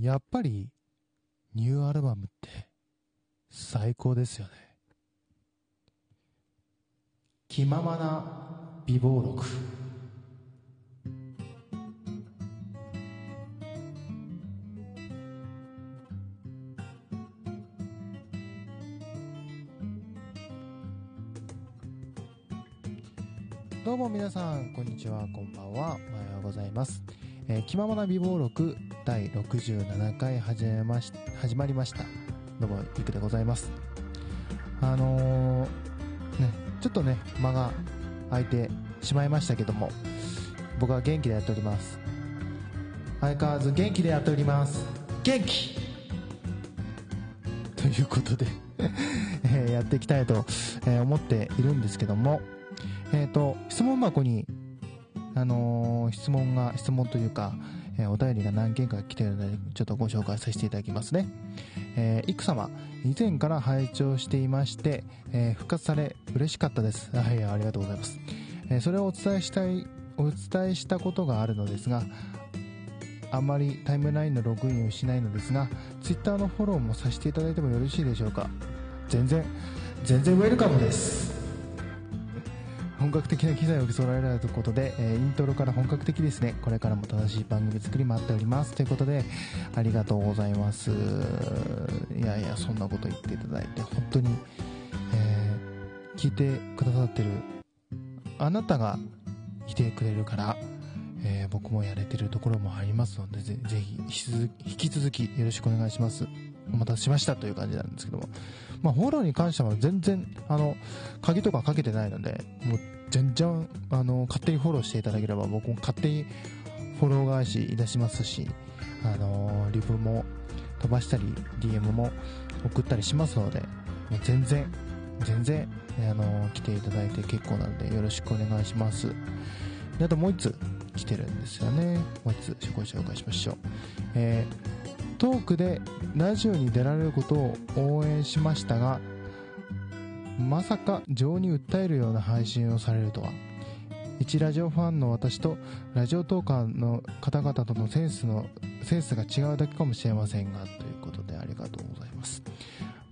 やっぱりニューアルバムって最高ですよね。気ままな美貌録。どうも皆さんこんにちはこんばんはおはようございます。えー、気ままな美貌録第67回始めまし始まりましたどうもいくでございます。あのー、ねちょっとね間が空いてしまいましたけども僕は元気でやっております。相変わらず元気でやっております。元気!ということで えやっていきたいと、え思っているんですけどもえっ、ー、と質問箱にあのー、質問が、質問というか、え、お便りが何件か来てるので、ちょっとご紹介させていただきますね。えー、いく様、以前から拝聴していまして、えー、復活され嬉しかったです。はい、ありがとうございます。えー、それをお伝えしたい、お伝えしたことがあるのですが、あんまりタイムラインのログインをしないのですが、Twitter のフォローもさせていただいてもよろしいでしょうか？全然、全然ウェルカムです。本格的な機材を揃えられたことで、えー、イントロから本格的ですね。これからも正しい番組作り待っております。ということで、ありがとうございます。いやいや、そんなこと言っていただいて、本当に、えー、聞いてくださってる、あなたがいてくれるから、えー、僕もやれてるところもありますので、ぜぜひ、引き続きよろしくお願いします。お待たせしましたという感じなんですけども。まあ、フォローに関しては全然、あの、鍵とかかけてないので、もうじゃんじゃん、あの、勝手にフォローしていただければ僕も勝手にフォロー返しいたしますし、あの、リプも飛ばしたり、DM も送ったりしますので、もう全然、全然、あの、来ていただいて結構なのでよろしくお願いします。であともう1つ来てるんですよね。もう1つご紹介しましょう。えー、トークでラジオに出られることを応援しましたが、まさか情に訴えるような配信をされるとは。一ラジオファンの私とラジオトーカーの方々とのセンスのセンスが違うだけかもしれませんがということでありがとうございます。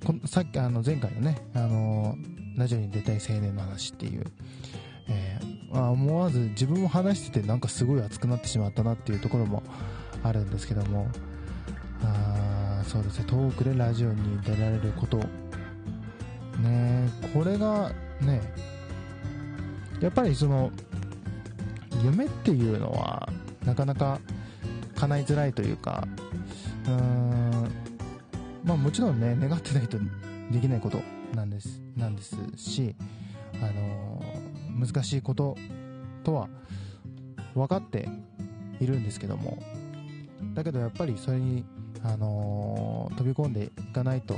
このさっきあの前回のねあのラジオに出たい青年の話っていう、えー、まあ、思わず自分も話しててなんかすごい熱くなってしまったなっていうところもあるんですけどもあそうですね。トークでラジオに出られることね。これがねやっぱりその夢っていうのはなかなか叶いづらいというかうーんまあもちろんね願ってないとできないことなんですなんですしあのー、難しいこととは分かっているんですけどもだけどやっぱりそれに、あのー、飛び込んでいかないと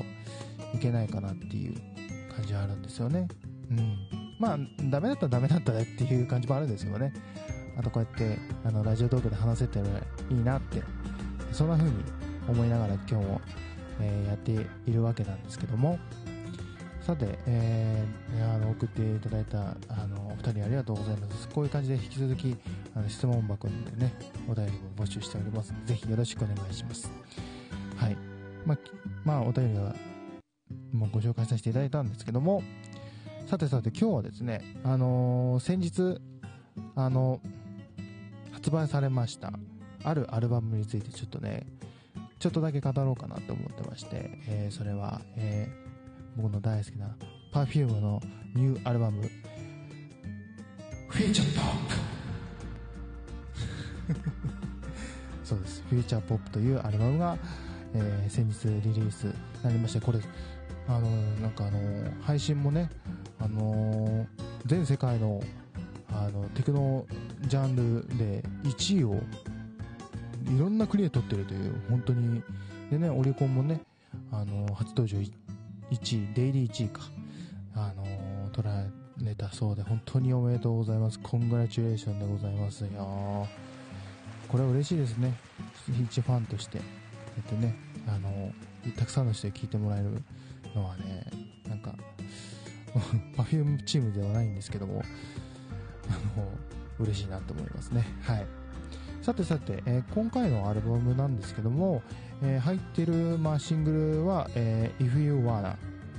いけないかなっていう感じはあるんですよね。うん。まあ、ダメだったらダメだったねっていう感じもあるんですけどね。あとこうやって、あの、ラジオトークで話せてるいいなって、そんな風に思いながら今日も、えー、やっているわけなんですけども、さて、えー、あの送っていただいたあのお二人ありがとうございます。こういう感じで引き続きあの質問箱でね、お便りも募集しておりますので、ぜひよろしくお願いします。はい。まあ、まあ、お便りはもご紹介させていただいたんですけども、さてさて今日はですね、あのー、先日、あの、発売されました、あるアルバムについてちょっとね、ちょっとだけ語ろうかなと思ってまして、えー、それは、えー、僕の大好きな Perfume のニューアルバム、フューチャーポップそうです、フューチャーポップというアルバムが、えー、先日リリースなりまして、これ、あのなんかあの配信もね、あの全世界のあのテクノジャンルで1位をいろんな国で取ってるという本当にでねオリコンもねあの初登場1位デイリー1位かあの取られたそうで本当におめでとうございます。コングラチュレーションでございますいやこれは嬉しいですね。一ファンとしてやってねあのたくさんの人に聞いてもらえるのはね、なんか、Perfume チームではないんですけども、あの、嬉しいなと思いますね。はい。さてさて、えー今回のアルバムなんですけども、えー入ってる、まあ、シングルは、えー If You Wanna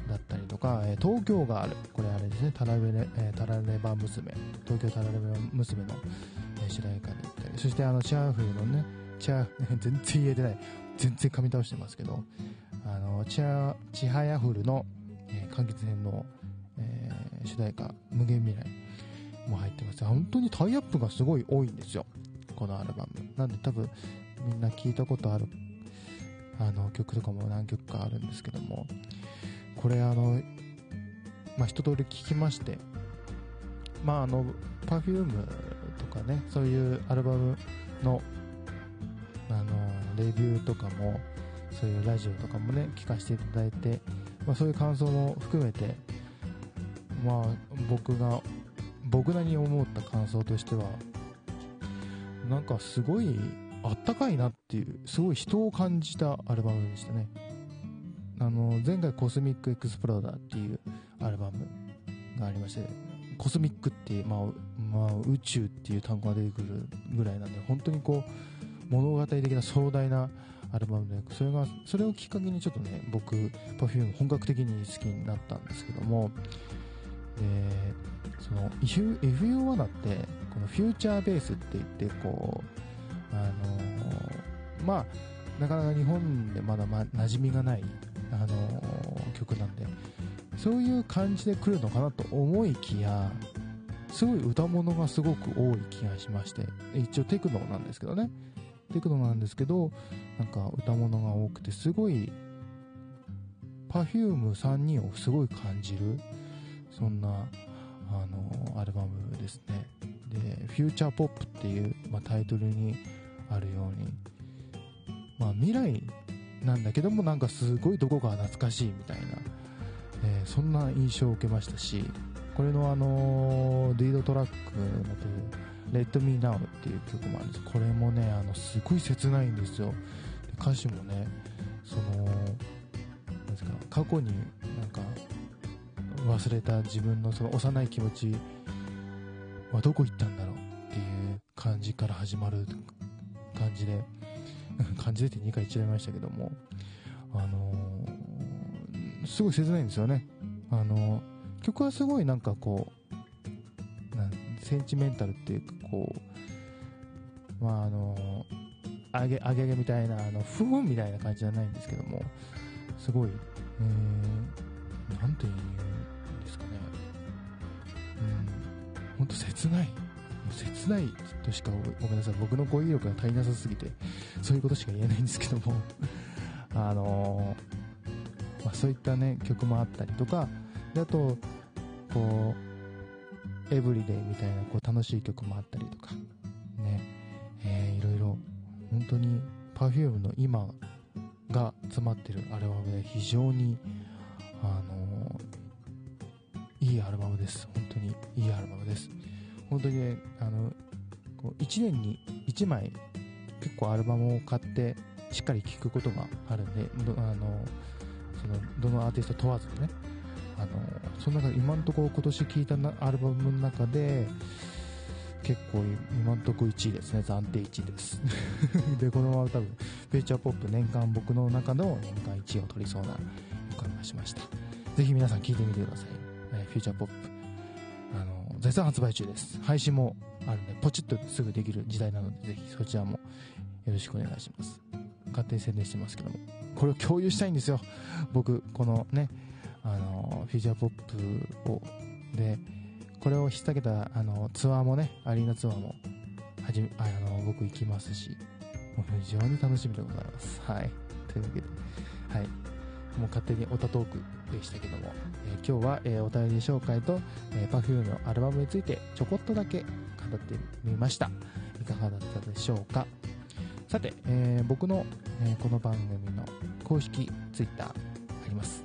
だったりとか、えー東京がある。これあれですね。タラレ,、えータラレバ娘。東京タラレバ娘の、えー主題歌であったりそしてあのチャーフルのねチャー 全然言えてない。全然噛み倒してますけど。あのチャチハヤフルの、えー完結編の、えー主題歌無限未来も入ってます。本当にタイアップがすごい多いんですよ。このアルバム。なんで多分みんな聞いたことあるあの曲とかも何曲かあるんですけども。これあのまあ一通り聞きましてまああの Perfume とかねそういうアルバムのあのレビューとかもそういうラジオとかもね聞かせていただいて、まあ、そういう感想も含めてまあ僕が僕なりに思った感想としてはなんかすごいあったかいなっていうすごい人を感じたアルバムでしたね。あの前回コスミックエクスプローダーっていうアルバムがありましてコスミックっていう、まあまあ、宇宙っていう単語が出てくるぐらいなんで本当にこう物語的な壮大なアルバムでそれがそれをきっかけにちょっとね僕 Perfume 本格的に好きになったんですけどもでその If You If You Wanna ってこのフューチャーベースって言ってこうあのーまあなかなか日本でまだま馴染みがない、あのー曲なんでそういう感じで来るのかなと思いきやすごい歌物がすごく多い気がしまして一応テクノなんですけどね。テクノなんですけどなんか歌物が多くてすごい Perfume3 人をすごい感じるそんなあのアルバムですね。で「フューチャーポップっていう、まあ、タイトルにあるように、まあ、未来なんだけどもなんかすごいどこか懐かしいみたいな、えーそんな印象を受けましたしこれのあのリードトラックの「Let Me Now」っていう曲もあるんです。これもねあのすごい切ないんですよ。で歌詞もねそのなんですか過去になんか忘れた自分のその幼い気持ちはどこ行ったんだろうっていう感じから始まる感じで 感じでって2回言っちゃいましたけども。あのーすごい切ないんですよね。あのー曲はすごいなんかこうセンチメンタルっていうかこうまああのー上げ上げげみたいなあの不運みたいな感じじゃないんですけどもすごい、えー、なんていうんですかね。うん本当切ない。切ないとしかごめんなさい。僕の語彙力が足りなさすぎてそういうことしか言えないんですけども。あのーまあ、そういったね曲もあったりとかであとこうエブリデイみたいなこう楽しい曲もあったりとか。ね。えーいろいろ本当に Perfume の今が詰まってるアルバムで非常にあのーいいアルバムです。本当にいいアルバムです。本当にねあのこう1年に1枚結構アルバムを買ってしっかり聴くことがあるんであのそのどのアーティスト問わずにねあのその中で今のところ今年聴いたアルバムの中で結構今のところ1位ですね。暫定1位です。でこのまま多分フューチャーポップ年間僕の中の年間1位を取りそうな予感がしました。ぜひ皆さん聴いてみてください、えーフューチャーポップ。あの絶賛発売中です。配信もあるんでポチッとすぐできる時代なのでぜひそちらもよろしくお願いします。勝手に宣伝してますけども。これを共有したいんですよ。僕このねフューチャーポップをでこれを引っ提げたあのツアーもねアリーナツアーもはじあの僕行きますしもう非常に楽しみでございます。はい。というわけではい。もう勝手にオタトークでしたけども、えー今日は、えーお便り紹介と、えー、Perfume のアルバムについてちょこっとだけ語ってみました。いかがだったでしょうか？さて、えー僕の、えーこの番組の公式 Twitter あります、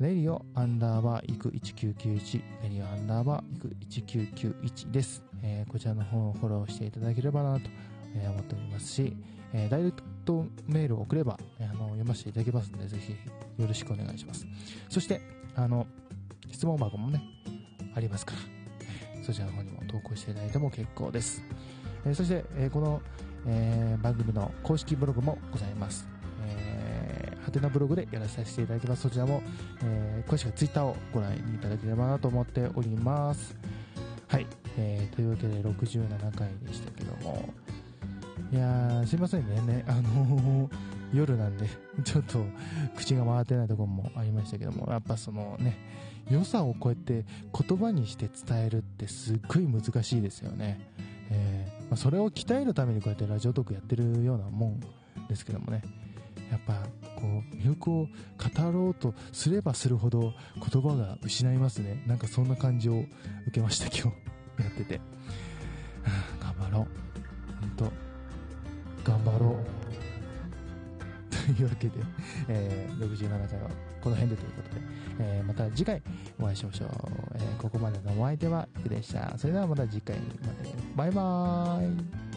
レディオアンダーバーいく1991レディオアンダーバーいく1991です、えーこちらの方をフォローしていただければなと、えー思っておりますし、えーダイレクトメールを送れば、えーあの読ませていただけますのでぜひよろしくお願いしますそしてあの質問箱もねありますからそちらの方にも投稿していただいても結構です。えー、そして、えー、この、えー、番組の公式ブログもございます。はてなブログでやらさせていただきます。そちらも、えー、詳しくはツイッターをご覧いただければなと思っております。はい。えー、というわけで67回でしたけども、いやー、すいませんね、ね、あのー、夜なんで、ちょっと口が回ってないところもありましたけども、やっぱそのね、良さをこうやって言葉にして伝えるってすっごい難しいですよね。えー、まあ、それを鍛えるためにこうやってラジオトークやってるようなもんですけどもね。やっぱこう魅力を語ろうとすればするほど言葉が失いますねなんかそんな感じを受けました今日 やってて、はあ、頑張ろう本当頑張ろうというわけで、えー、67回はこの辺でということで、えー、また次回お会いしましょう。えー、ここまでのお相手は、ゆでした。それではまた次回まで。バイバーイ。